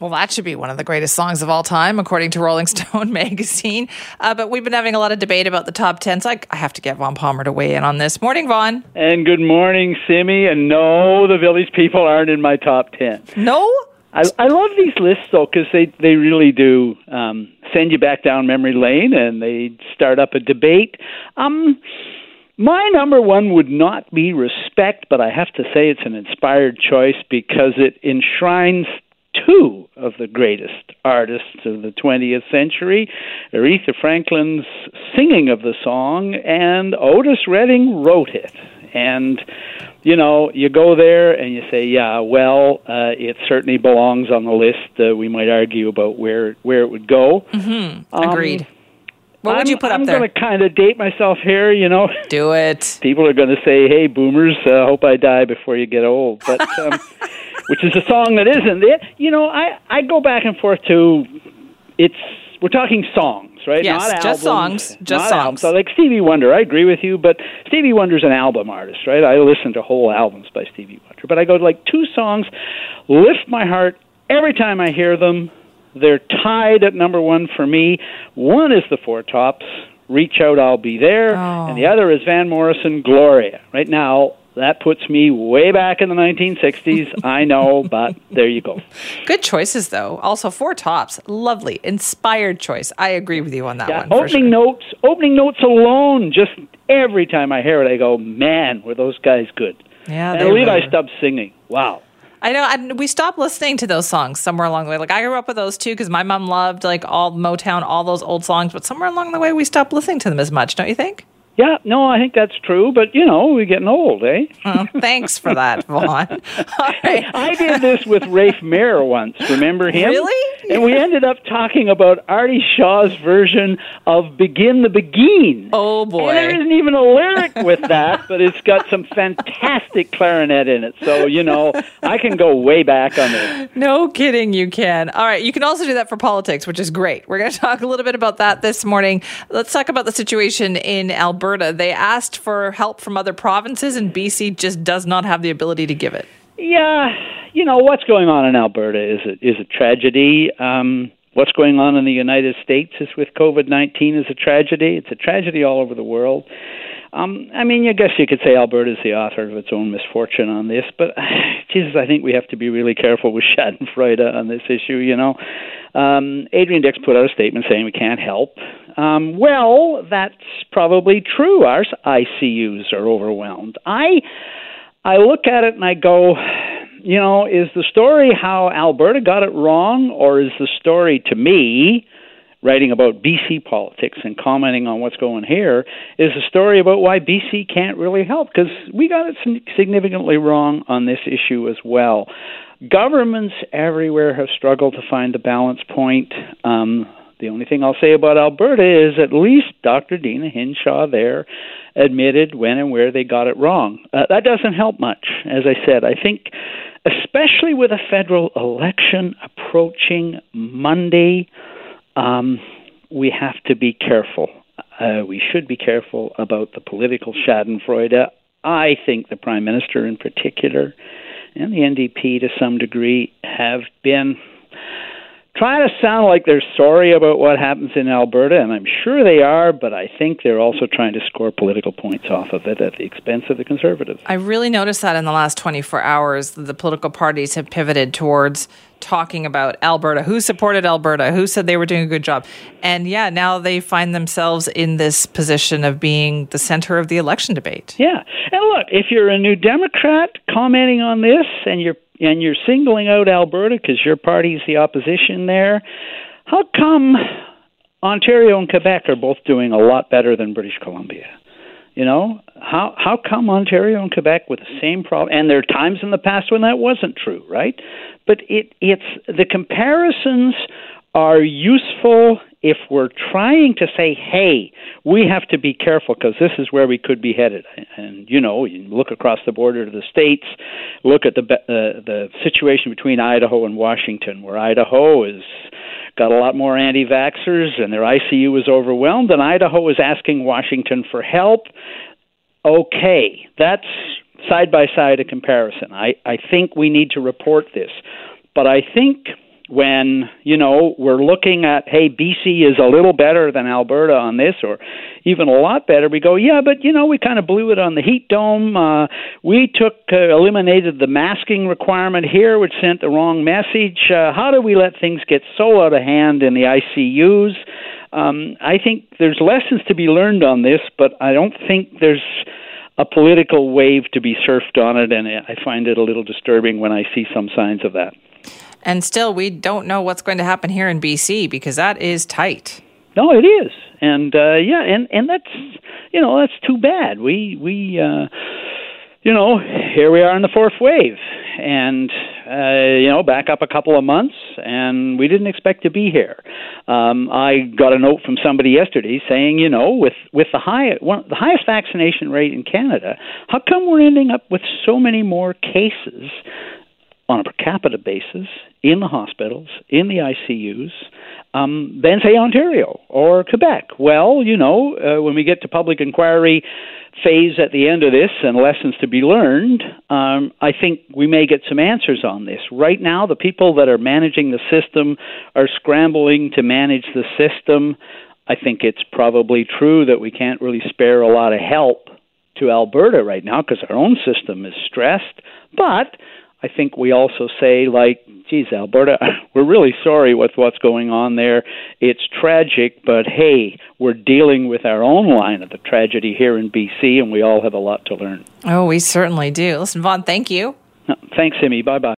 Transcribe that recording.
Well, that should be one of the greatest songs of all time, according to Rolling Stone magazine. Uh, but we've been having a lot of debate about the top 10, so I, I, have to get Vaughn Palmer to weigh in on this. Morning, Vaughn. And good morning, Simi. And no, the Village People aren't in my top 10. No? I, I love these lists, though, because they, they really do um, send you back down memory lane and they start up a debate. Um, my number one would not be respect, but I have to say it's an inspired choice because it enshrines two of the greatest artists of the 20th century Aretha Franklin's singing of the song, and Otis Redding wrote it. And, you know, you go there and you say, yeah, well, uh, it certainly belongs on the list. Uh, we might argue about where, where it would go. Mm-hmm. Agreed. Um, what would I'm, you put I'm up there? I'm going to kind of date myself here, you know. Do it. People are going to say, "Hey, boomers, uh, hope I die before you get old." But um, which is a song that isn't it. You know, I I go back and forth to it's we're talking songs, right? Yes, not just albums, songs, just songs. Albums. So like Stevie Wonder, I agree with you, but Stevie Wonder's an album artist, right? I listen to whole albums by Stevie Wonder, but I go to like two songs lift my heart every time I hear them. They're tied at number one for me. One is the Four Tops, Reach Out, I'll Be There, oh. and the other is Van Morrison, Gloria. Right now, that puts me way back in the 1960s. I know, but there you go. Good choices, though. Also, four tops, lovely, inspired choice. I agree with you on that yeah, one. Opening sure. notes, opening notes alone. Just every time I hear it, I go, "Man, were those guys good?" Yeah, and Levi Stubbs singing. Wow. I know. I, we stopped listening to those songs somewhere along the way. Like I grew up with those too because my mom loved like all Motown, all those old songs. But somewhere along the way, we stopped listening to them as much. Don't you think? Yeah, no, I think that's true, but you know, we're getting old, eh? Oh, thanks for that, Vaughn. Hey, I did this with Rafe Mair once. Remember him? Really? And we ended up talking about Artie Shaw's version of "Begin the Beguine." Oh boy! And there isn't even a lyric with that, but it's got some fantastic clarinet in it. So you know, I can go way back on this. No kidding, you can. All right, you can also do that for politics, which is great. We're going to talk a little bit about that this morning. Let's talk about the situation in Alberta. Alberta. They asked for help from other provinces, and BC just does not have the ability to give it. Yeah, you know what's going on in Alberta is a, is a tragedy. Um, what's going on in the United States is with COVID nineteen is a tragedy. It's a tragedy all over the world. Um, I mean, I guess you could say Alberta is the author of its own misfortune on this, but Jesus, I think we have to be really careful with Schadenfreude on this issue. You know, um, Adrian Dix put out a statement saying we can't help. Um, well, that's probably true. Our ICUs are overwhelmed. I I look at it and I go, you know, is the story how Alberta got it wrong, or is the story to me? writing about BC politics and commenting on what's going here is a story about why BC can't really help because we got it significantly wrong on this issue as well. Governments everywhere have struggled to find the balance point. Um, the only thing I'll say about Alberta is at least Dr. Deena Hinshaw there admitted when and where they got it wrong. Uh, that doesn't help much. As I said, I think, especially with a federal election approaching Monday, um, we have to be careful. Uh, we should be careful about the political Schadenfreude. I think the Prime Minister, in particular, and the NDP to some degree, have been trying to sound like they're sorry about what happens in Alberta, and I'm sure they are, but I think they're also trying to score political points off of it at the expense of the Conservatives. I really noticed that in the last 24 hours, the political parties have pivoted towards talking about Alberta, who supported Alberta, who said they were doing a good job. And yeah, now they find themselves in this position of being the center of the election debate. Yeah. And look, if you're a new Democrat commenting on this and you're and you're singling out Alberta because your party's the opposition there, how come Ontario and Quebec are both doing a lot better than British Columbia? You know, how how come Ontario and Quebec with the same problem? And there are times in the past when that wasn't true, right? But it it's the comparisons are useful if we're trying to say, hey, we have to be careful because this is where we could be headed. And, you know, you look across the border to the states, look at the, uh, the situation between Idaho and Washington, where Idaho is got a lot more anti vaxxers and their ICU was overwhelmed, and Idaho was asking Washington for help. Okay, that's side by side a comparison. I, I think we need to report this. But I think when you know we're looking at hey BC is a little better than Alberta on this or even a lot better we go yeah but you know we kind of blew it on the heat dome. Uh, we took uh, eliminated the masking requirement here which sent the wrong message. Uh, how do we let things get so out of hand in the ICUs um, I think there's lessons to be learned on this but I don't think there's a political wave to be surfed on it and I find it a little disturbing when I see some signs of that and still, we don't know what's going to happen here in BC because that is tight. No, it is, and uh, yeah, and and that's you know that's too bad. We we uh, you know here we are in the fourth wave, and uh, you know back up a couple of months, and we didn't expect to be here. Um, I got a note from somebody yesterday saying, you know, with with the high one, the highest vaccination rate in Canada, how come we're ending up with so many more cases on a per capita basis in the hospitals, in the ICUs, um, than, say, Ontario or Quebec. Well, you know, uh, when we get to public inquiry phase at the end of this and lessons to be learned, um, I think we may get some answers on this. Right now, the people that are managing the system are scrambling to manage the system. I think it's probably true that we can't really spare a lot of help to Alberta right now because our own system is stressed. But I think we also say, like, geez, Alberta, we're really sorry with what's going on there. It's tragic, but hey, we're dealing with our own line of the tragedy here in BC, and we all have a lot to learn. Oh, we certainly do. Listen, Vaughn, thank you. Uh, thanks, Simi. Bye bye.